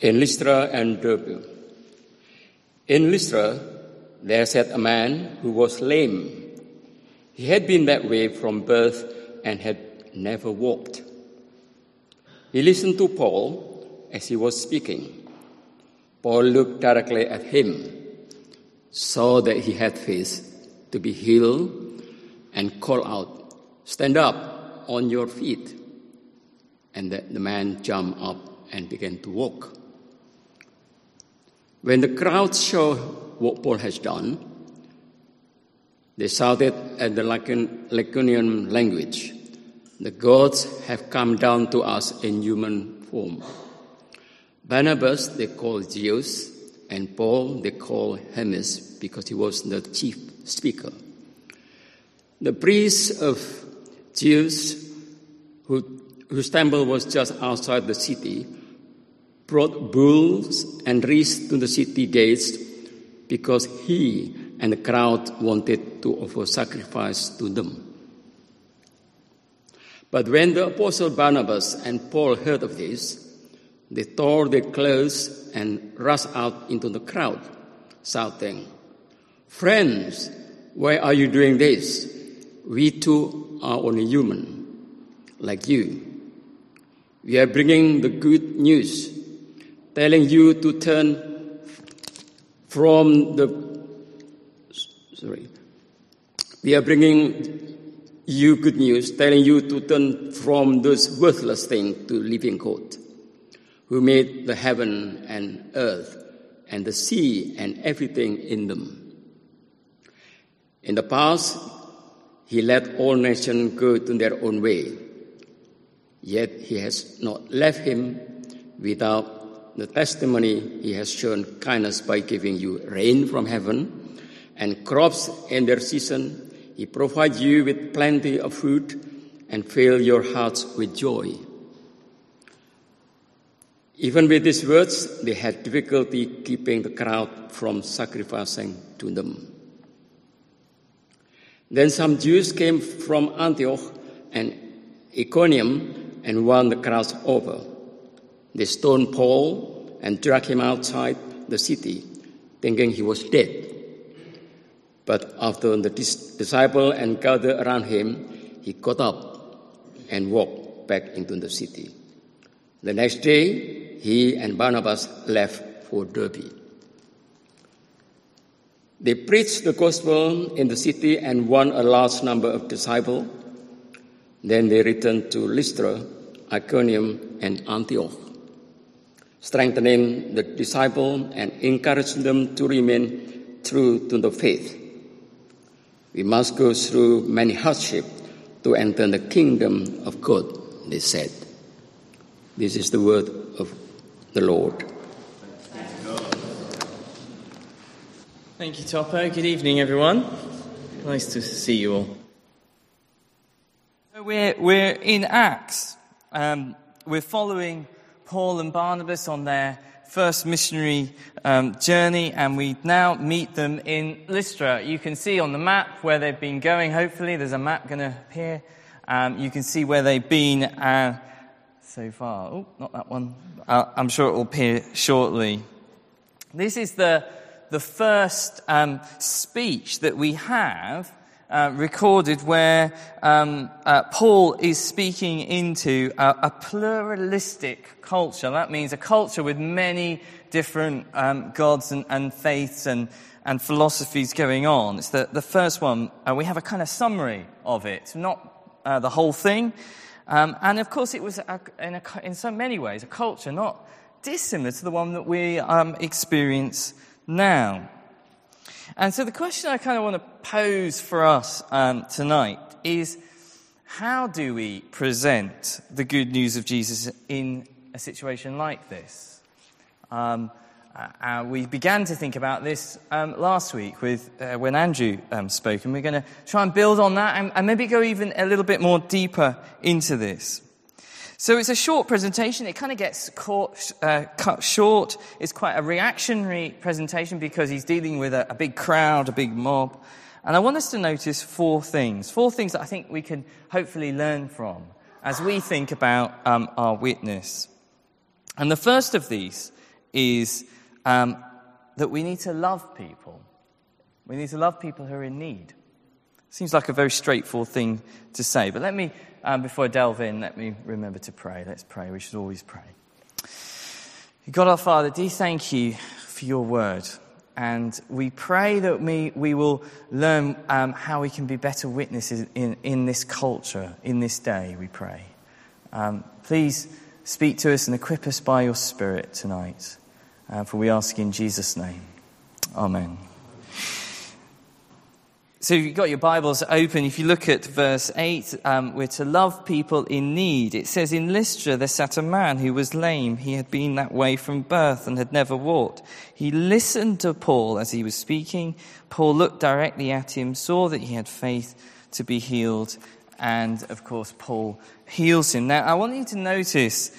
in Lystra and Derbe. In Lystra, there sat a man who was lame. He had been that way from birth and had never walked. He listened to Paul as he was speaking. Paul looked directly at him, saw that he had faith to be healed, and called out, Stand up on your feet. And the man jumped up and began to walk. When the crowd saw what Paul has done, they shouted at the Lycaonian language, The gods have come down to us in human form. Barnabas they called Zeus, and Paul they called Hermes because he was the chief speaker. The priests of Zeus, who, whose temple was just outside the city, brought bulls and wreaths to the city gates because he and the crowd wanted to offer sacrifice to them. But when the apostle Barnabas and Paul heard of this, they tore their clothes and rushed out into the crowd, shouting, Friends, why are you doing this? We too are only human, like you. We are bringing the good news telling you to turn from the sorry we are bringing you good news telling you to turn from those worthless things to living god who made the heaven and earth and the sea and everything in them. In the past he let all nations go to their own way yet he has not left him without the testimony he has shown kindness by giving you rain from heaven and crops in their season. He provides you with plenty of food and fill your hearts with joy. Even with these words, they had difficulty keeping the crowd from sacrificing to them. Then some Jews came from Antioch and Iconium and won the crowds over. They stoned Paul and dragged him outside the city, thinking he was dead. But after the disciple and gathered around him, he got up and walked back into the city. The next day, he and Barnabas left for Derbe. They preached the gospel in the city and won a large number of disciples. Then they returned to Lystra, Iconium, and Antioch strengthening the disciple and encouraging them to remain true to the faith. We must go through many hardships to enter the kingdom of God, they said. This is the word of the Lord. Thank you, Topo. Good evening, everyone. Nice to see you all. We're, we're in Acts. Um, we're following Paul and Barnabas on their first missionary um, journey, and we now meet them in Lystra. You can see on the map where they've been going. Hopefully, there's a map going to appear. Um, you can see where they've been uh, so far. Oh, not that one. Uh, I'm sure it will appear shortly. This is the the first um, speech that we have uh, recorded where um, uh, Paul is speaking into a, a, pluralistic culture. That means a culture with many different um, gods and, and, faiths and, and philosophies going on. It's the, the first one. Uh, we have a kind of summary of it, not uh, the whole thing. Um, and of course, it was a, in, a, in, so many ways a culture not dissimilar to the one that we um, experience now. And so the question I kind of want to pose for us um, tonight is how do we present the good news of Jesus in a situation like this? Um, uh, uh we began to think about this um, last week with uh, when Andrew um, spoke, and we're going to try and build on that and, and maybe go even a little bit more deeper into this. So it's a short presentation. It kind of gets caught, uh, cut short. It's quite a reactionary presentation because he's dealing with a, a, big crowd, a big mob. And I want us to notice four things. Four things that I think we can hopefully learn from as we think about um, our witness. And the first of these is um, that we need to love people. We need to love people who are in need. Seems like a very straightforward thing to say, but let me, um, before I delve in, let me remember to pray. Let's pray. We should always pray. God our Father, do thank you for your word. And we pray that we, we will learn um, how we can be better witnesses in, in this culture, in this day, we pray. Um, please speak to us and equip us by your Spirit tonight. Uh, for we ask in Jesus' name. Amen. So you've got your Bibles open. If you look at verse 8, um, we're to love people in need. It says, In Lystra there sat a man who was lame. He had been that way from birth and had never walked. He listened to Paul as he was speaking. Paul looked directly at him, saw that he had faith to be healed, and of course, Paul heals him. Now, I want you to notice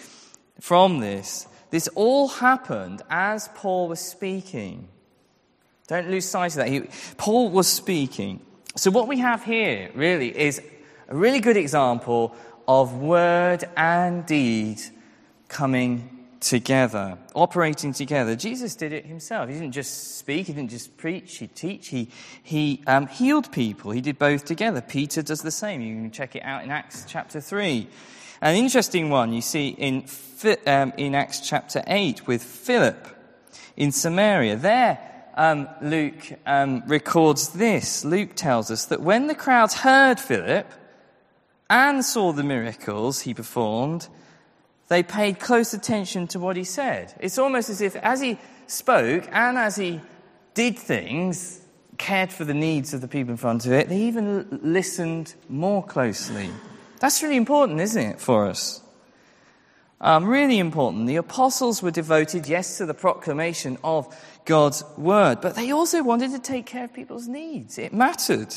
from this, this all happened as Paul was speaking. Don't lose sight of that. He, Paul was speaking. So, what we have here really is a really good example of word and deed coming together, operating together. Jesus did it himself. He didn't just speak, he didn't just preach, he teach, he, he um, healed people. He did both together. Peter does the same. You can check it out in Acts chapter 3. An interesting one you see in, um, in Acts chapter 8 with Philip in Samaria. There, um, Luke um, records this. Luke tells us that when the crowds heard Philip and saw the miracles he performed, they paid close attention to what he said. It's almost as if as he spoke and as he did things, cared for the needs of the people in front of it, they even listened more closely. That's really important, isn't it, for us? Um, really important. The apostles were devoted, yes, to the proclamation of God's word, but they also wanted to take care of people's needs. It mattered.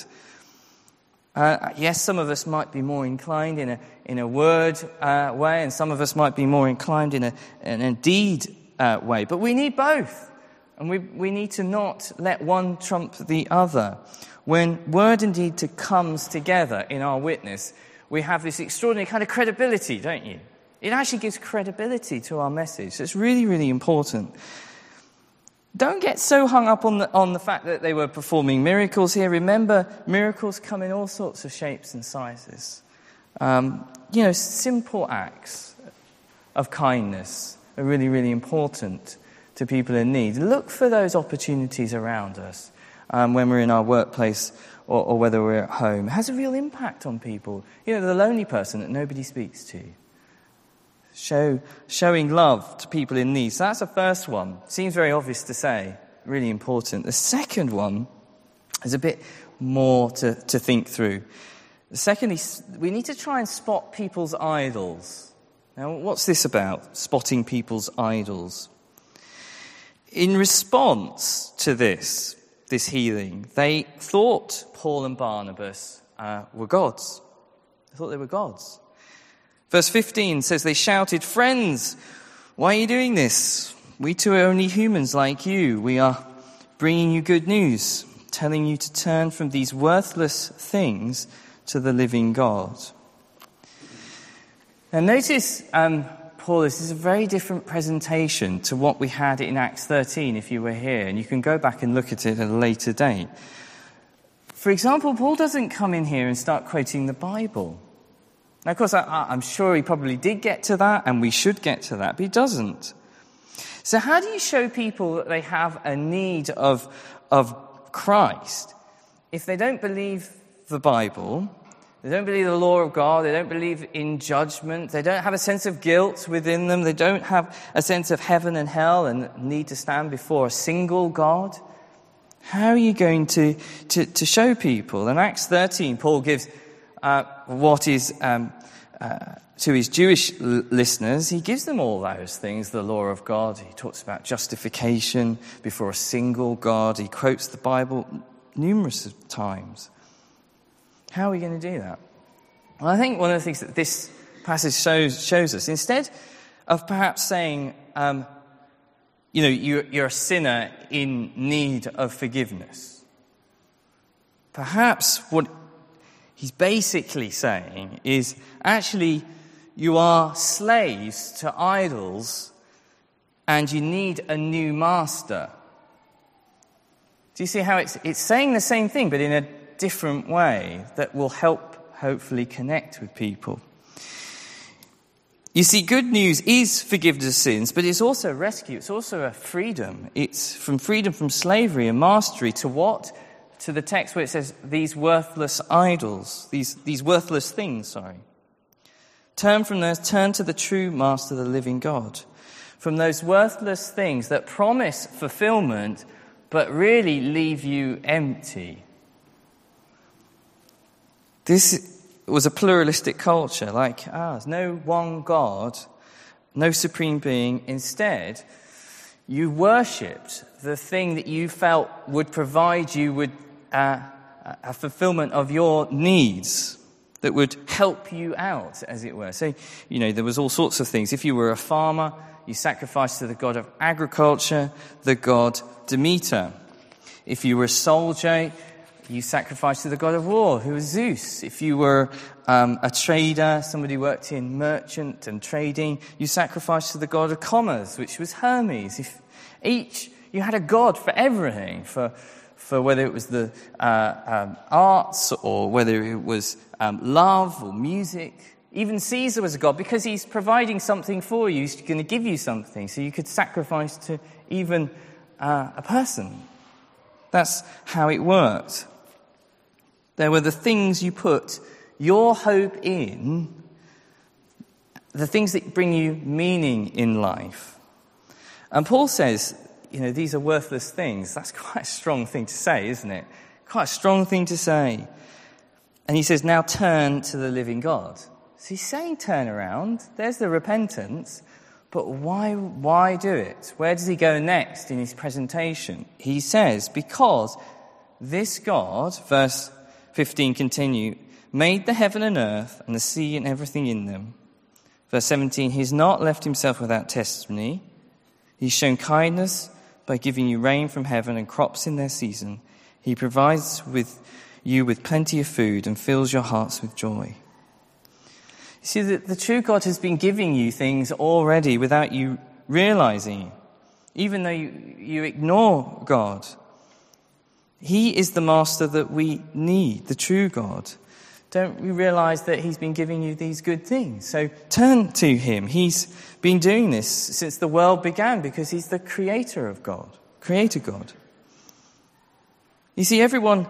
Uh, yes, some of us might be more inclined in a, in a word uh, way, and some of us might be more inclined in a, in a deed uh, way, but we need both. And we, we need to not let one trump the other. When word and deed to comes together in our witness, we have this extraordinary kind of credibility, don't you? It actually gives credibility to our message. It's really, really important. Don't get so hung up on the, on the fact that they were performing miracles here. Remember, miracles come in all sorts of shapes and sizes. Um, you know, simple acts of kindness are really, really important to people in need. Look for those opportunities around us um, when we're in our workplace or, or whether we're at home. It has a real impact on people. You know, the lonely person that nobody speaks to show, showing love to people in need. So that's the first one. Seems very obvious to say, really important. The second one is a bit more to, to think through. Secondly, we need to try and spot people's idols. Now, what's this about? Spotting people's idols. In response to this, this healing, they thought Paul and Barnabas uh, were gods. They thought they were gods. Verse 15 says, They shouted, Friends, why are you doing this? We too are only humans like you. We are bringing you good news, telling you to turn from these worthless things to the living God. Now, notice, um, Paul, this is a very different presentation to what we had in Acts 13 if you were here, and you can go back and look at it at a later date. For example, Paul doesn't come in here and start quoting the Bible. Now, of course, I, am sure he probably did get to that, and we should get to that, but he doesn't. So, how do you show people that they have a need of, of Christ if they don't believe the Bible, they don't believe the law of God, they don't believe in judgment, they don't have a sense of guilt within them, they don't have a sense of heaven and hell and need to stand before a single God? How are you going to, to, to show people? In Acts 13, Paul gives uh, what is um, uh, to his Jewish l- listeners, he gives them all those things the law of God. He talks about justification before a single God. He quotes the Bible numerous times. How are we going to do that? Well, I think one of the things that this passage shows, shows us, instead of perhaps saying, um, you know, you're, you're a sinner in need of forgiveness, perhaps what he's basically saying is actually, you are slaves to idols and you need a new master. Do you see how it's, it's saying the same thing, but in a different way that will help, hopefully, connect with people? You see, good news is forgiveness of sins, but it's also rescue. It's also a freedom. It's from freedom from slavery and mastery to what? To the text where it says, these worthless idols, these, these worthless things, sorry. Turn from those, turn to the true master, the living God. From those worthless things that promise fulfillment, but really leave you empty. This was a pluralistic culture like ours. No one God, no supreme being. Instead, you worshipped the thing that you felt would provide you with a fulfillment of your needs that would help you out, as it were. So, you know, there was all sorts of things. If you were a farmer, you sacrificed to the god of agriculture, the god Demeter. If you were a soldier, you sacrificed to the god of war, who was Zeus. If you were um, a trader, somebody worked in merchant and trading, you sacrificed to the god of commerce, which was Hermes. If each, you had a god for everything, for for whether it was the uh, um, arts or whether it was um, love or music. Even Caesar was a god because he's providing something for you. He's going to give you something. So you could sacrifice to even uh, a person. That's how it worked. There were the things you put your hope in, the things that bring you meaning in life. And Paul says you know, these are worthless things. That's quite a strong thing to say, isn't it? Quite a strong thing to say. And he says, now turn to the living God. So he's saying turn around. There's the repentance. But why, why do it? Where does he go next in his presentation? He says, because this God, verse 15 continue, made the heaven and earth and the sea and everything in them. Verse 17, he's not left himself without testimony. He's shown kindness by giving you rain from heaven and crops in their season. He provides with you with plenty of food and fills your hearts with joy. You see, the, the true God has been giving you things already without you realizing, even though you, you ignore God. He is the master that we need, the true God. Don't you realize that He's been giving you these good things? So turn to Him. He's been doing this since the world began because He's the creator of God, creator God. You see, everyone,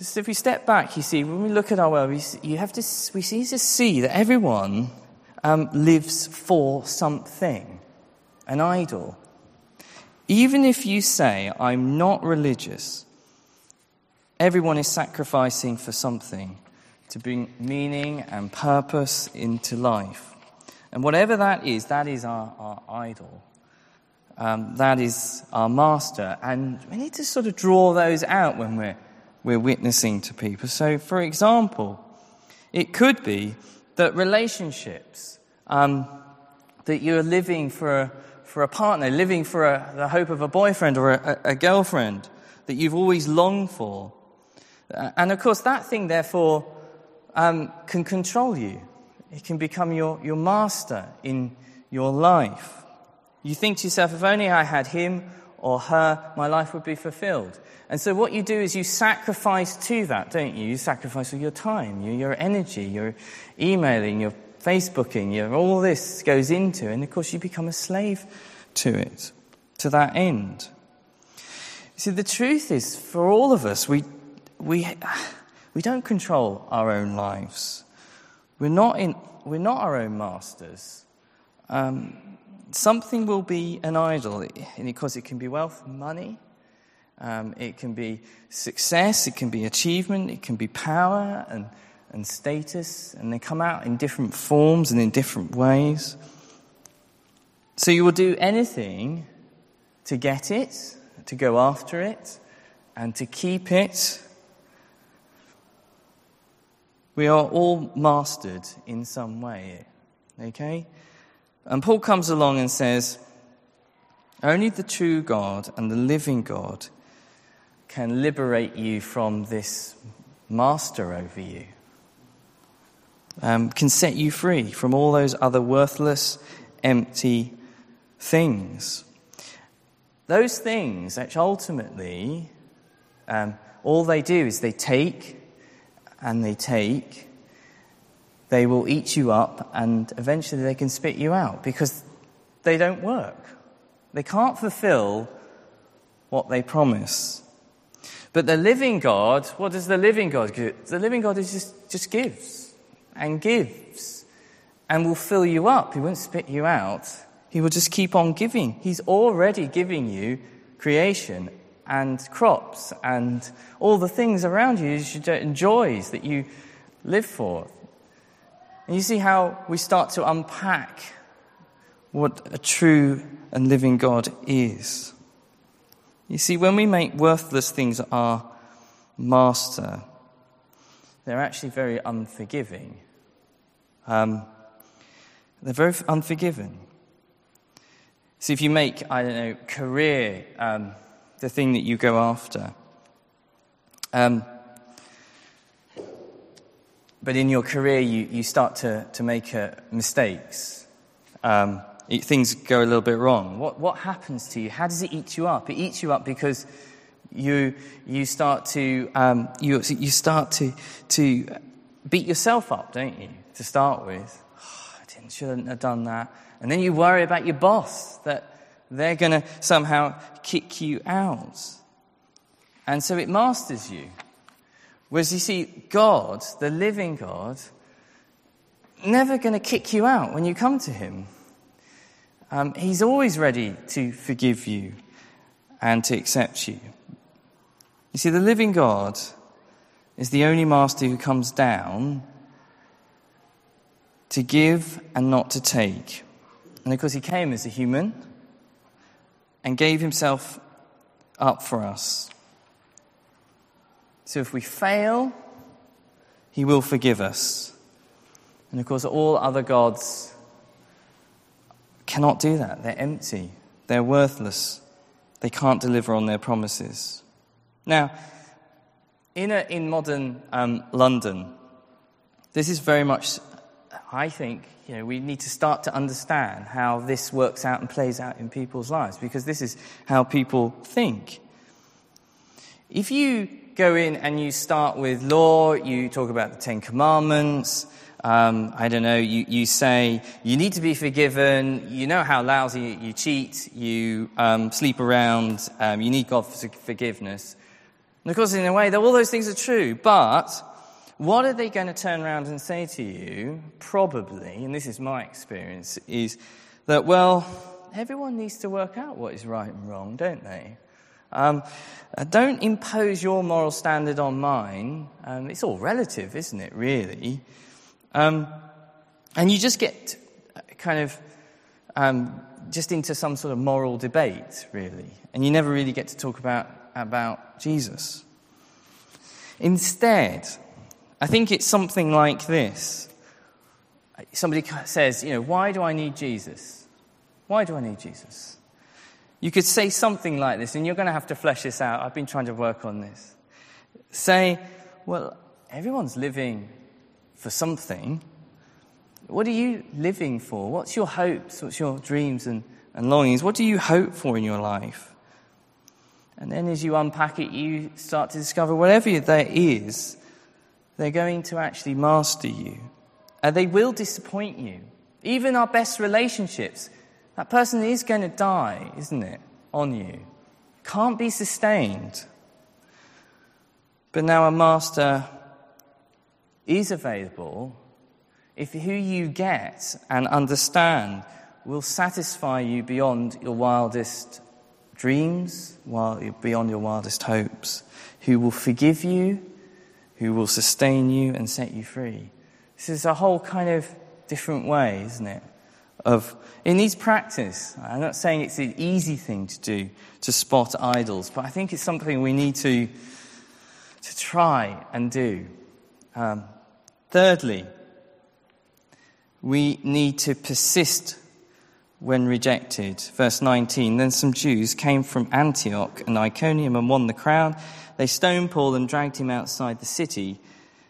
so if we step back, you see, when we look at our world, we, you have to, we need to see that everyone um, lives for something, an idol. Even if you say, I'm not religious, everyone is sacrificing for something to bring meaning and purpose into life. And whatever that is, that is our, our idol. Um, that is our master. And we need to sort of draw those out when we're, we're witnessing to people. So, for example, it could be that relationships, um, that you're living for a, for a partner, living for a, the hope of a boyfriend or a, a girlfriend that you've always longed for. Uh, and of course, that thing, therefore, um, can control you. It can become your, your master in your life. You think to yourself, if only I had him or her, my life would be fulfilled. And so what you do is you sacrifice to that, don't you? You sacrifice all your time, your, your energy, your emailing, your Facebooking, your, all this goes into, and of course you become a slave to it, to that end. See, the truth is, for all of us, we, we, we don't control our own lives. We're not, in, we're not our own masters. Um, something will be an idol because it can be wealth, money, um, it can be success, it can be achievement, it can be power and, and status, and they come out in different forms and in different ways. So you will do anything to get it, to go after it, and to keep it we are all mastered in some way. Okay? And Paul comes along and says, only the true God and the living God can liberate you from this master over you, um, can set you free from all those other worthless, empty things. Those things, which ultimately, um, all they do is they take and they take, they will eat you up and eventually they can spit you out because they don't work. They can't fulfill what they promise. But the living God, what does the living God do? The living God is just, just gives and gives and will fill you up. He won't spit you out. He will just keep on giving. He's already giving you creation and crops and all the things around you you enjoys that you live for. And you see how we start to unpack what a true and living God is. You see, when we make worthless things our master, they're actually very unforgiving. Um, they're very unforgiving. See, if you make, I don't know, career um, the thing that you go after, um, but in your career you, you start to, to make uh, mistakes, um, it, things go a little bit wrong. What, what happens to you? How does it eat you up? It eats you up because you, you start to, um, you, you start to, to beat yourself up, don't you, to start with? Oh, I didn't, shouldn't have done that. And then you worry about your boss, that they're going to somehow kick you out. And so it masters you. Whereas you see, God, the living God, never going to kick you out when you come to Him. Um, he's always ready to forgive you and to accept you. You see, the living God is the only master who comes down to give and not to take. And because he came as a human and gave himself up for us. So if we fail, he will forgive us. And of course, all other gods cannot do that. They're empty, they're worthless, they can't deliver on their promises. Now, in, a, in modern um, London, this is very much, I think, you know, we need to start to understand how this works out and plays out in people's lives because this is how people think. If you go in and you start with law, you talk about the Ten Commandments, um, I don't know, you, you say you need to be forgiven, you know how lousy you cheat, you um, sleep around, um, you need God's forgiveness. And of course, in a way, all those things are true, but what are they going to turn around and say to you? Probably, and this is my experience, is that, well, everyone needs to work out what is right and wrong, don't they? Um, uh, don't impose your moral standard on mine. Um, it's all relative, isn't it, really? Um, and you just get kind of um, just into some sort of moral debate, really. And you never really get to talk about, about Jesus. Instead, I think it's something like this. Somebody says, you know, why do I need Jesus? Why do I need Jesus? You could say something like this, and you're going to have to flesh this out. I've been trying to work on this. Say, well, everyone's living for something. What are you living for? What's your hopes? What's your dreams and, and longings? What do you hope for in your life? And then as you unpack it, you start to discover whatever there is, they're going to actually master you. And they will disappoint you. Even our best relationships, that person is going to die, isn't it, on you? Can't be sustained. But now a master is available if who you get and understand will satisfy you beyond your wildest dreams, beyond your wildest hopes, who will forgive you, who will sustain you and set you free. This is a whole kind of different way, isn't it? Of it needs practice. I'm not saying it's an easy thing to do to spot idols, but I think it's something we need to to try and do. Um, thirdly, we need to persist when rejected. Verse 19 Then some Jews came from Antioch and Iconium and won the crowd. They stoned Paul and dragged him outside the city,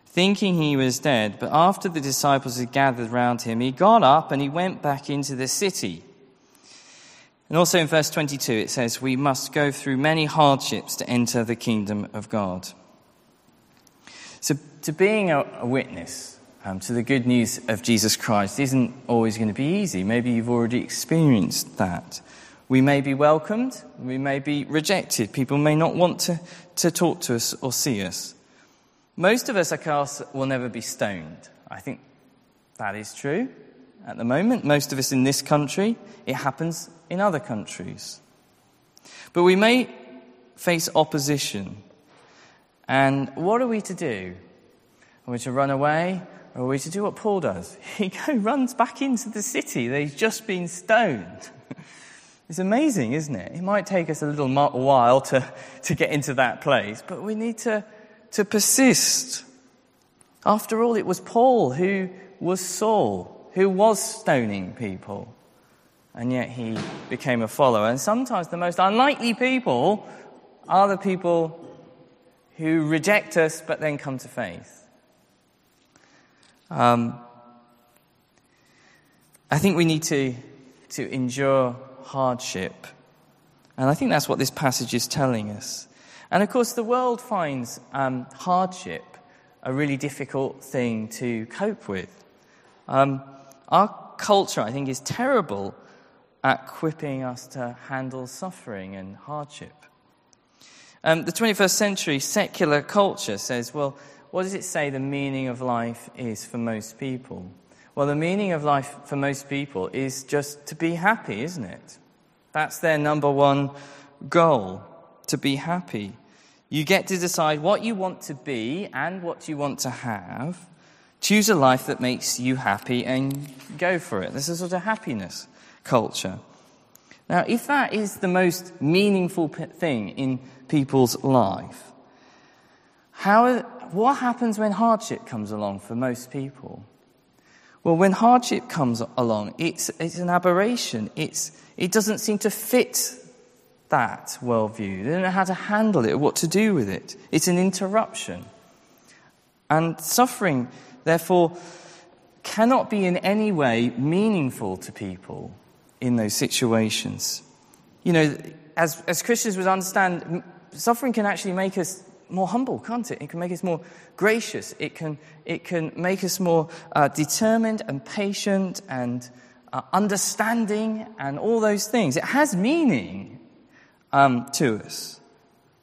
thinking he was dead. But after the disciples had gathered round him, he got up and he went back into the city. And also in verse 22, it says, We must go through many hardships to enter the kingdom of God. So, to being a, a witness um, to the good news of Jesus Christ isn't always going to be easy. Maybe you've already experienced that. We may be welcomed, we may be rejected. People may not want to, to talk to us or see us. Most of us, I course, will never be stoned. I think that is true at the moment. Most of us in this country, it happens in other countries. But we may face opposition. And what are we to do? Are we to run away? Or we to do what Paul does? He runs back into the city that he's just been stoned. It's amazing, isn't it? It might take us a little while to, to get into that place, but we need to, to persist. After all, it was Paul who was Saul, who was stoning people and yet he became a follower. And sometimes the most unlikely people are the people who reject us but then come to faith. Um, I think we need to, to endure hardship. And I think that's what this passage is telling us. And of course, the world finds um, hardship a really difficult thing to cope with. Um, our culture, I think, is terrible at equipping us to handle suffering and hardship. Um, the 21st century secular culture says, well, what does it say the meaning of life is for most people? Well, the meaning of life for most people is just to be happy, isn't it? That's their number one goal, to be happy. You get to decide what you want to be and what you want to have. Choose a life that makes you happy and go for it. This is sort of happiness culture. Now, if that is the most meaningful thing in people's life, how, what happens when hardship comes along for most people? Well, when hardship comes along, it's, it's an aberration. It's, it doesn't seem to fit that worldview. They don't know how to handle it or what to do with it. It's an interruption. And suffering, therefore, cannot be in any way meaningful to people in those situations. You know, as, as Christians would understand, suffering can actually make us more humble, can't it? It can make us more gracious. It can, it can make us more uh, determined and patient and uh, understanding and all those things. It has meaning um, to us.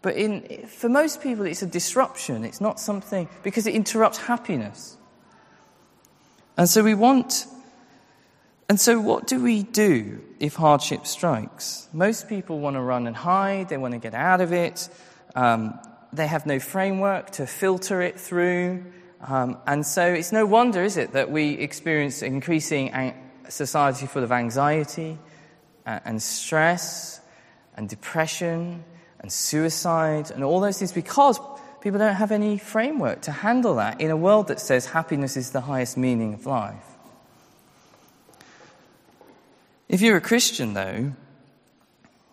But in, for most people, it's a disruption. It's not something, because it interrupts happiness. And so we want and so, what do we do if hardship strikes? Most people want to run and hide, they want to get out of it, um, they have no framework to filter it through. Um, and so, it's no wonder, is it, that we experience increasing an- society full of anxiety and, and stress and depression and suicide and all those things because people don't have any framework to handle that in a world that says happiness is the highest meaning of life. If you're a Christian, though,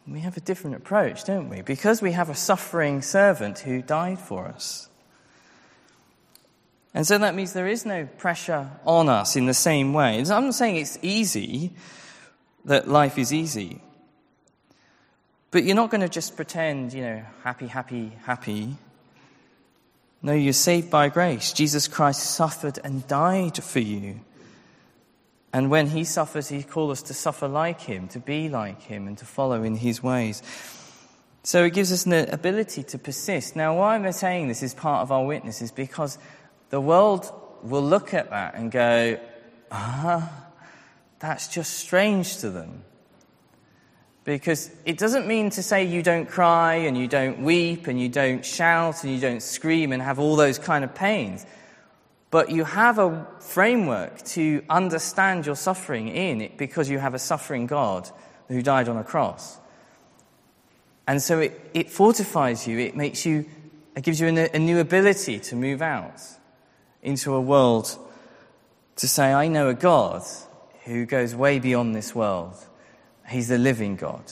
we have a different approach, don't we? Because we have a suffering servant who died for us. And so that means there is no pressure on us in the same way. I'm not saying it's easy, that life is easy. But you're not going to just pretend, you know, happy, happy, happy. No, you're saved by grace. Jesus Christ suffered and died for you. And when he suffers, he calls us to suffer like him, to be like him, and to follow in his ways. So it gives us an ability to persist. Now, why am I saying this is part of our witness? Is because the world will look at that and go, ah, that's just strange to them. Because it doesn't mean to say you don't cry and you don't weep and you don't shout and you don't scream and have all those kind of pains but you have a framework to understand your suffering in it because you have a suffering God who died on a cross. And so it, it fortifies you, it makes you, it gives you a, a new ability to move out into a world to say, I know a God who goes way beyond this world. He's the living God.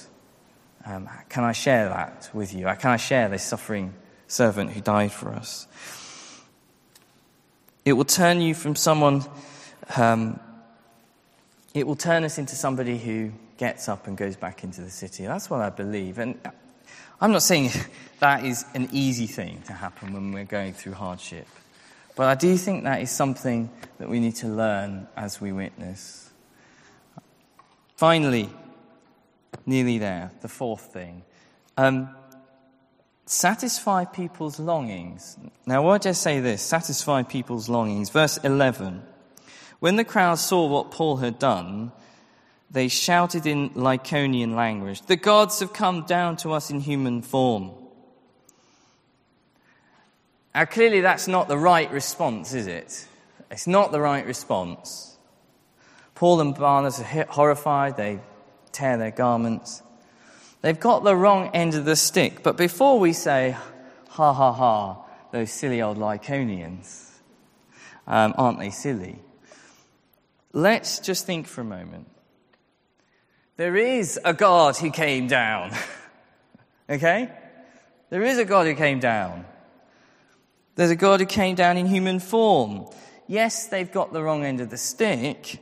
Um, can I share that with you? Can I share this suffering servant who died for us? It will turn you from someone, um, it will turn us into somebody who gets up and goes back into the city. That's what I believe. And I'm not saying that is an easy thing to happen when we're going through hardship. But I do think that is something that we need to learn as we witness. Finally, nearly there, the fourth thing. Um, satisfy people's longings. Now, why did I say this? Satisfy people's longings. Verse 11. When the crowd saw what Paul had done, they shouted in Lycaonian language, The gods have come down to us in human form. Now, clearly, that's not the right response, is it? It's not the right response. Paul and Barnabas are horrified. They tear their garments. They've got the wrong end of the stick. But before we say, ha ha ha, those silly old Lycaonians, um, aren't they silly? Let's just think for a moment. There is a God who came down. okay? There is a God who came down. There's a God who came down in human form. Yes, they've got the wrong end of the stick,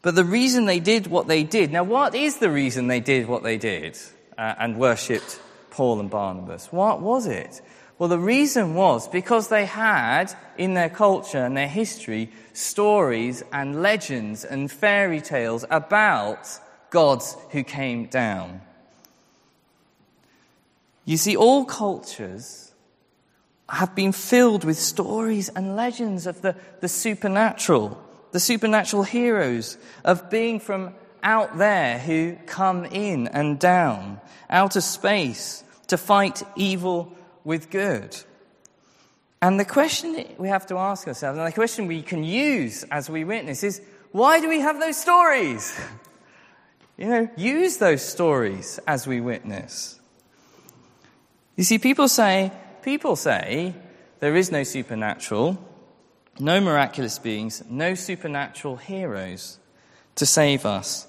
but the reason they did what they did. Now, what is the reason they did what they did uh, and worshipped Paul and Barnabas? What was it? Well, the reason was because they had in their culture and their history stories and legends and fairy tales about gods who came down. You see, all cultures have been filled with stories and legends of the, the supernatural the supernatural heroes of being from out there who come in and down, out of space, to fight evil with good. And the question we have to ask ourselves, and the question we can use as we witness is, why do we have those stories? You know, use those stories as we witness. You see, people say, people say, there is no supernatural, no miraculous beings, no supernatural heroes to save us.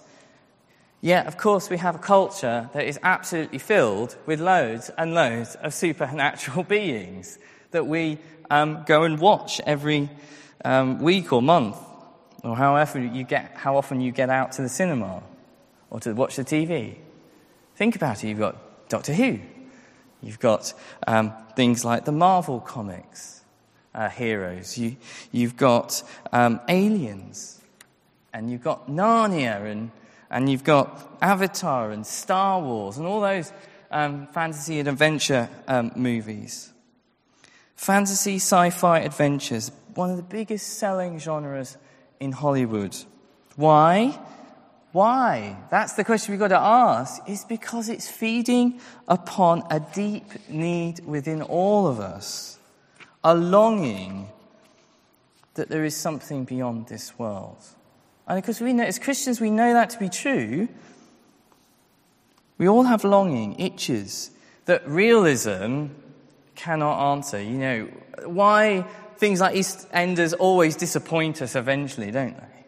Yet, of course, we have a culture that is absolutely filled with loads and loads of supernatural beings that we um, go and watch every um, week or month, or however you get, how often you get out to the cinema or to watch the TV. Think about it. You've got Doctor Who. You've got um, things like the Marvel comics uh, heroes. You, you've got um, aliens, and you've got Narnia, and, and you've got Avatar, and Star Wars, and all those um, fantasy and adventure um, movies. Fantasy, sci fi adventures, one of the biggest selling genres in Hollywood. Why? Why? That's the question we've got to ask. Is because it's feeding upon a deep need within all of us a longing that there is something beyond this world. And because we know, as Christians, we know that to be true. We all have longing, itches that realism cannot answer. You know, why things like EastEnders always disappoint us eventually, don't they?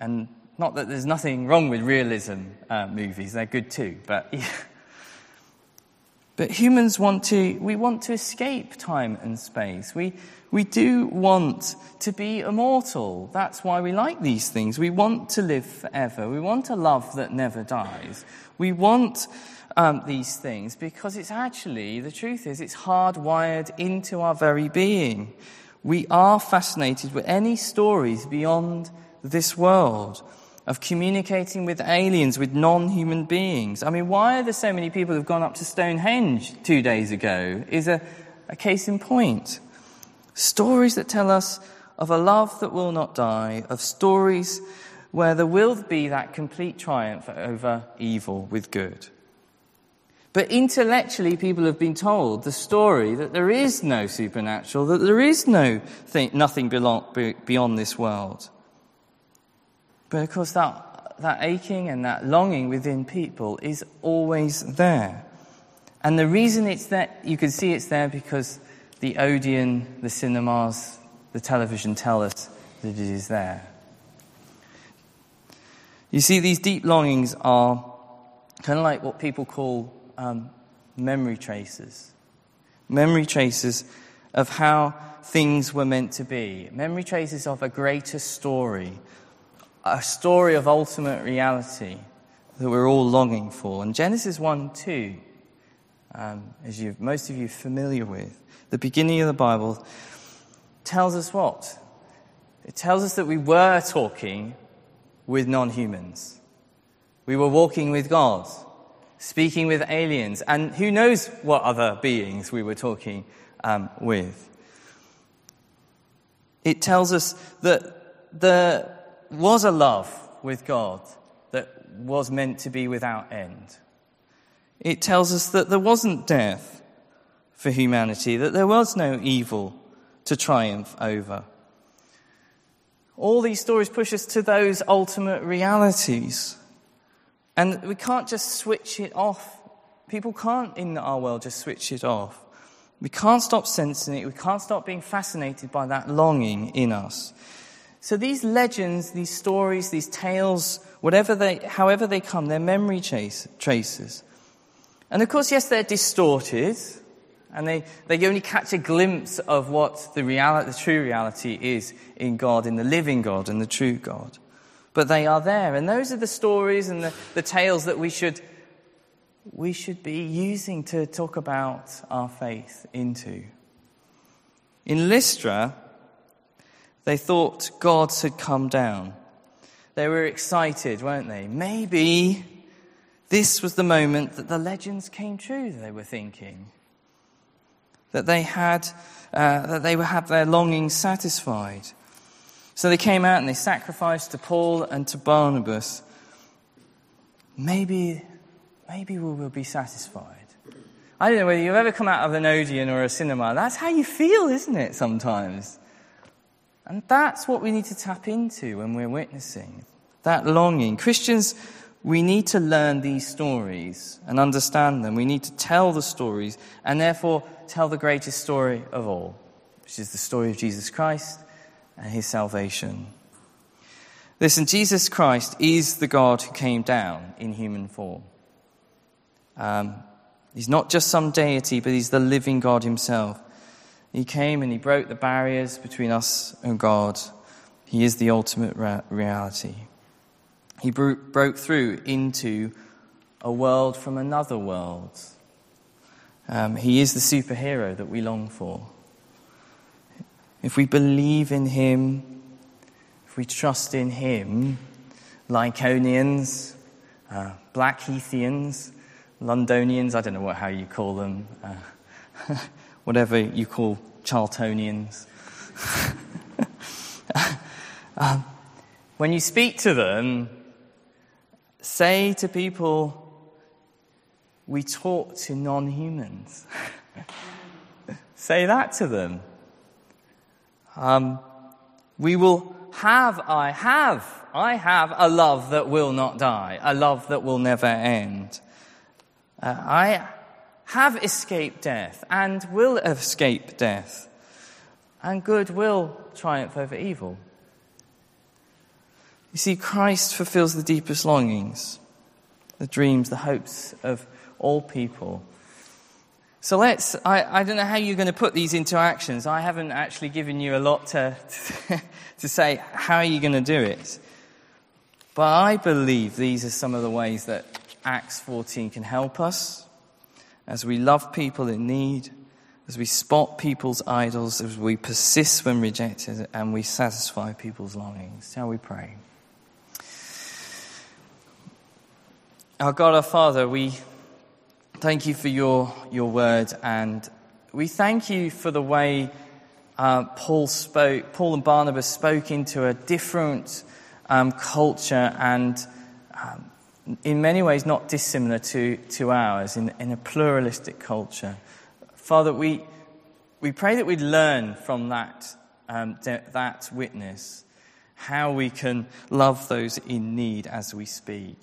And not that there's nothing wrong with realism uh, movies, they're good too, but. Yeah. But humans want to, we want to escape time and space. We, we do want to be immortal. That's why we like these things. We want to live forever. We want a love that never dies. We want um, these things because it's actually, the truth is, it's hardwired into our very being. We are fascinated with any stories beyond this world of communicating with aliens, with non human beings. I mean, why are there so many people who've gone up to Stonehenge two days ago? Is a, a case in point. Stories that tell us of a love that will not die, of stories where there will be that complete triumph over evil with good. But intellectually, people have been told the story that there is no supernatural, that there is no thing, nothing beyond this world. But of course, that, that aching and that longing within people is always there. And the reason it's there, you can see it's there because the Odeon, the cinemas, the television tell us that it is there. You see, these deep longings are kind of like what people call um, memory traces. Memory traces of how things were meant to be. Memory traces of a greater story, a story of ultimate reality, that we're all longing for. And Genesis 1 2, um, as you most of you are familiar with, the beginning of the Bible tells us what? It tells us that we were talking with non humans. We were walking with God, speaking with aliens, and who knows what other beings we were talking um, with. It tells us that there was a love with God that was meant to be without end. It tells us that there wasn't death for humanity, that there was no evil to triumph over. All these stories push us to those ultimate realities. And we can't just switch it off. People can't in our world just switch it off. We can't stop sensing it. We can't stop being fascinated by that longing in us. So these legends, these stories, these tales, whatever they, however they come, they're memory chase, traces. And of course, yes, they're distorted, and they, they only catch a glimpse of what the, reality, the true reality is in God, in the living God and the true God. But they are there, and those are the stories and the, the tales that we should, we should be using to talk about our faith into. In Lystra, they thought gods had come down. They were excited, weren't they? Maybe this was the moment that the legends came true, they were thinking. That they had, uh, that they would have their longings satisfied. So they came out and they sacrificed to Paul and to Barnabas. Maybe, maybe we will be satisfied. I don't know whether you've ever come out of an Odeon or a cinema. That's how you feel, isn't it, sometimes? And that's what we need to tap into when we're witnessing that longing. Christians, we need to learn these stories and understand them. We need to tell the stories and therefore tell the greatest story of all, which is the story of Jesus Christ and his salvation. Listen, Jesus Christ is the God who came down in human form. Um, he's not just some deity, but he's the living God himself. He came and he broke the barriers between us and God. He is the ultimate reality. He bro- broke through into a world from another world. Um, he is the superhero that we long for. If we believe in him, if we trust in him, Lycaonians, uh, Blackheathians, Londonians, I don't know what, how you call them. Uh, whatever you call Charltonians. um, when you speak to them, say to people, we talk to non humans. say that to them. Um, we will have, I have, I have a love that will not die, a love that will never end. Uh, I have escaped death and will escape death, and good will triumph over evil. You see, Christ fulfills the deepest longings, the dreams, the hopes of all people. So let's, I, I don't know how you're going to put these into actions. I haven't actually given you a lot to, to say, how are you going to do it? But I believe these are some of the ways that Acts 14 can help us as we love people in need, as we spot people's idols, as we persist when rejected, and we satisfy people's longings. Shall we pray? Our God, our Father, we thank you for your, your word, and we thank you for the way uh, Paul spoke, Paul and Barnabas spoke into a different um, culture and um, in many ways not dissimilar to, to ours in, in a pluralistic culture. Father, we, we pray that we'd learn from that, um, that witness how we can love those in need as we speak,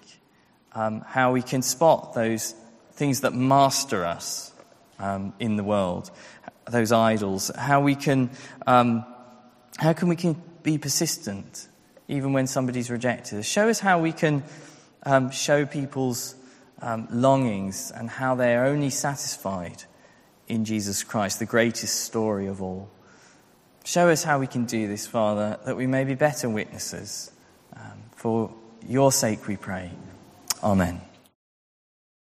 um, how we can spot those things that master us um, in the world, those idols, how we can, um, how can we can be persistent even when somebody's rejected. Show us how we can um, show people's um, longings and how they are only satisfied in Jesus Christ, the greatest story of all. Show us how we can do this, Father, that we may be better witnesses. Um, for your sake we pray. Amen.